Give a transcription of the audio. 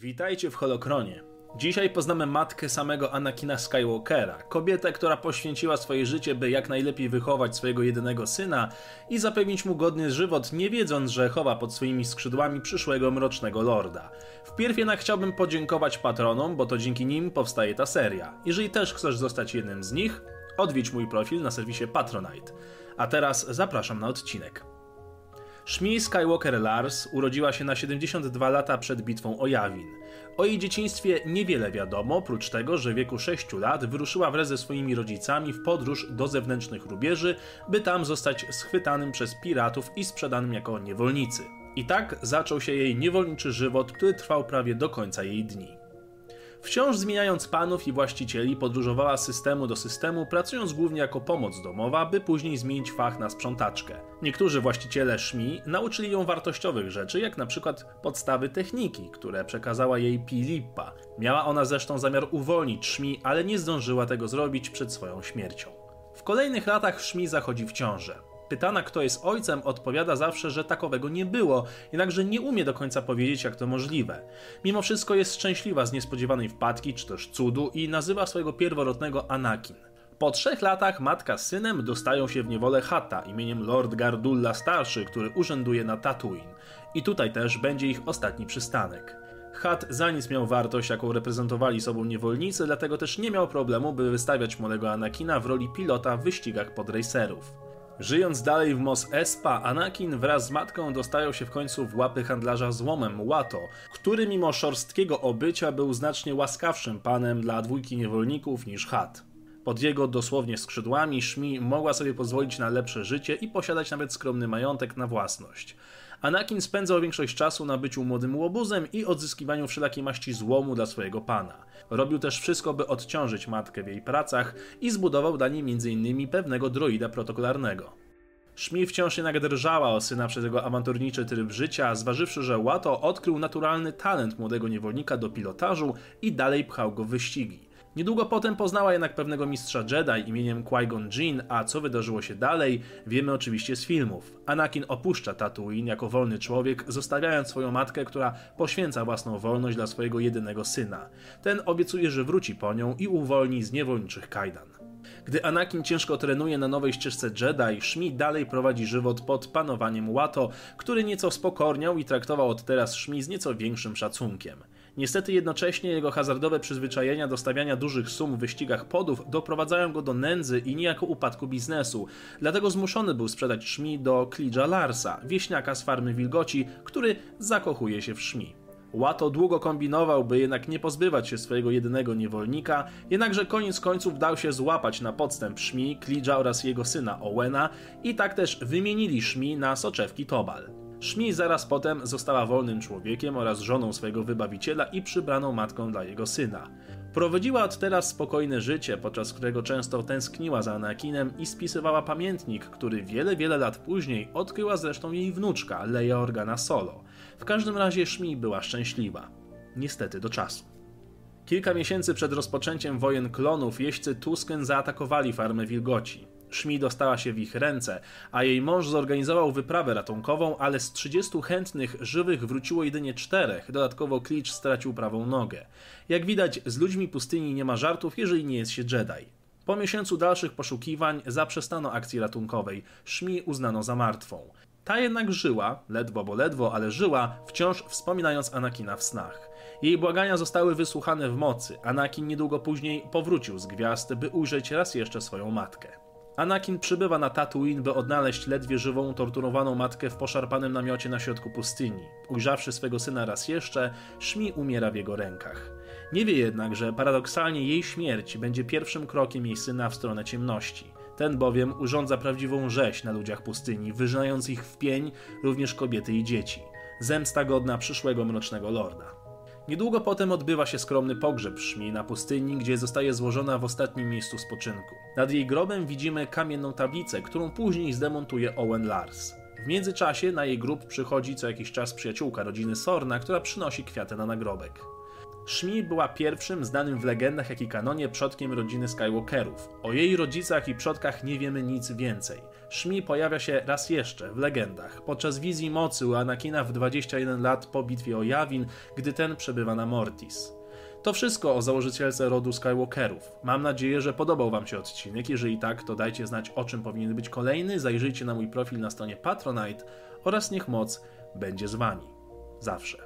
Witajcie w Holokronie. Dzisiaj poznamy matkę samego Anakina Skywalkera, kobietę, która poświęciła swoje życie, by jak najlepiej wychować swojego jedynego syna i zapewnić mu godny żywot, nie wiedząc, że chowa pod swoimi skrzydłami przyszłego mrocznego lorda. Wpierw jednak chciałbym podziękować patronom, bo to dzięki nim powstaje ta seria. Jeżeli też chcesz zostać jednym z nich, odwiedź mój profil na serwisie Patronite. A teraz zapraszam na odcinek. Shmi Skywalker Lars urodziła się na 72 lata przed bitwą o Yavin. O jej dzieciństwie niewiele wiadomo, oprócz tego, że w wieku 6 lat wyruszyła wraz ze swoimi rodzicami w podróż do zewnętrznych rubieży, by tam zostać schwytanym przez piratów i sprzedanym jako niewolnicy. I tak zaczął się jej niewolniczy żywot, który trwał prawie do końca jej dni. Wciąż zmieniając panów i właścicieli, podróżowała z systemu do systemu, pracując głównie jako pomoc domowa, by później zmienić fach na sprzątaczkę. Niektórzy właściciele szmi nauczyli ją wartościowych rzeczy, jak na przykład podstawy techniki, które przekazała jej Pilippa. Miała ona zresztą zamiar uwolnić szmi, ale nie zdążyła tego zrobić przed swoją śmiercią. W kolejnych latach szmi zachodzi w ciążę. Pytana, kto jest ojcem, odpowiada zawsze, że takowego nie było, jednakże nie umie do końca powiedzieć, jak to możliwe. Mimo wszystko jest szczęśliwa z niespodziewanej wpadki czy też cudu i nazywa swojego pierworodnego Anakin. Po trzech latach matka z synem dostają się w niewolę Hata imieniem Lord Gardulla Starszy, który urzęduje na Tatooine. I tutaj też będzie ich ostatni przystanek. Hat za nic miał wartość, jaką reprezentowali sobą niewolnicy, dlatego też nie miał problemu, by wystawiać młodego Anakina w roli pilota w wyścigach podrejserów. Żyjąc dalej w Mos Espa, Anakin wraz z matką dostają się w końcu w łapy handlarza złomem Łato, który mimo szorstkiego obycia był znacznie łaskawszym panem dla dwójki niewolników niż Hat. Pod jego dosłownie skrzydłami Szmi mogła sobie pozwolić na lepsze życie i posiadać nawet skromny majątek na własność. Anakin spędzał większość czasu na byciu młodym łobuzem i odzyskiwaniu wszelakiej maści złomu dla swojego pana. Robił też wszystko, by odciążyć matkę w jej pracach i zbudował dla niej m.in. pewnego droida protokolarnego. Szmi wciąż jednak drżała o syna przez jego awanturniczy tryb życia, zważywszy, że Łato odkrył naturalny talent młodego niewolnika do pilotażu i dalej pchał go w wyścigi. Niedługo potem poznała jednak pewnego mistrza Jedi imieniem Qui-Gon Jinn, a co wydarzyło się dalej, wiemy oczywiście z filmów. Anakin opuszcza Tatooine jako wolny człowiek, zostawiając swoją matkę, która poświęca własną wolność dla swojego jedynego syna. Ten obiecuje, że wróci po nią i uwolni z niewolniczych kajdan. Gdy Anakin ciężko trenuje na nowej ścieżce Jedi, Shmi dalej prowadzi żywot pod panowaniem Watto, który nieco spokorniał i traktował od teraz Shmi z nieco większym szacunkiem. Niestety jednocześnie jego hazardowe przyzwyczajenia do stawiania dużych sum w wyścigach podów doprowadzają go do nędzy i niejako upadku biznesu. Dlatego zmuszony był sprzedać Szmi do Klidża Larsa, wieśniaka z farmy wilgoci, który zakochuje się w Szmi. Łato długo kombinował, by jednak nie pozbywać się swojego jedynego niewolnika, jednakże koniec końców dał się złapać na podstęp Szmi, Klidża oraz jego syna Owena i tak też wymienili Szmi na soczewki Tobal. Szmi zaraz potem została wolnym człowiekiem oraz żoną swojego wybawiciela i przybraną matką dla jego syna. Prowadziła od teraz spokojne życie, podczas którego często tęskniła za Anakinem i spisywała pamiętnik, który wiele, wiele lat później odkryła zresztą jej wnuczka, Leia Organa Solo. W każdym razie Szmi była szczęśliwa. Niestety do czasu. Kilka miesięcy przed rozpoczęciem wojen klonów jeźdźcy Tusken zaatakowali farmę wilgoci. Szmi dostała się w ich ręce, a jej mąż zorganizował wyprawę ratunkową, ale z 30 chętnych żywych wróciło jedynie czterech, dodatkowo Klicz stracił prawą nogę. Jak widać, z ludźmi pustyni nie ma żartów, jeżeli nie jest się Jedi. Po miesiącu dalszych poszukiwań zaprzestano akcji ratunkowej, Szmi uznano za martwą. Ta jednak żyła, ledwo bo ledwo, ale żyła, wciąż wspominając Anakina w snach. Jej błagania zostały wysłuchane w mocy. Anakin niedługo później powrócił z gwiazd, by ujrzeć raz jeszcze swoją matkę. Anakin przybywa na Tatooine, by odnaleźć ledwie żywą, torturowaną matkę w poszarpanym namiocie na środku pustyni. Ujrzawszy swego syna raz jeszcze, Szmi umiera w jego rękach. Nie wie jednak, że paradoksalnie jej śmierć będzie pierwszym krokiem jej syna w stronę ciemności. Ten bowiem urządza prawdziwą rzeź na ludziach pustyni, wyżynając ich w pień również kobiety i dzieci. Zemsta godna przyszłego mrocznego lorda. Niedługo potem odbywa się skromny pogrzeb Szmi na pustyni, gdzie zostaje złożona w ostatnim miejscu spoczynku. Nad jej grobem widzimy kamienną tablicę, którą później zdemontuje Owen Lars. W międzyczasie na jej grób przychodzi co jakiś czas przyjaciółka rodziny Sorna, która przynosi kwiaty na nagrobek. Shmi była pierwszym znanym w legendach, jak i kanonie przodkiem rodziny Skywalkerów. O jej rodzicach i przodkach nie wiemy nic więcej. Shmi pojawia się raz jeszcze w legendach, podczas wizji mocy u Anakina w 21 lat po bitwie o Yavin, gdy ten przebywa na Mortis. To wszystko o założycielce rodu Skywalkerów. Mam nadzieję, że podobał Wam się odcinek. Jeżeli tak, to dajcie znać, o czym powinien być kolejny. Zajrzyjcie na mój profil na stronie Patronite oraz niech moc będzie z Wami. Zawsze.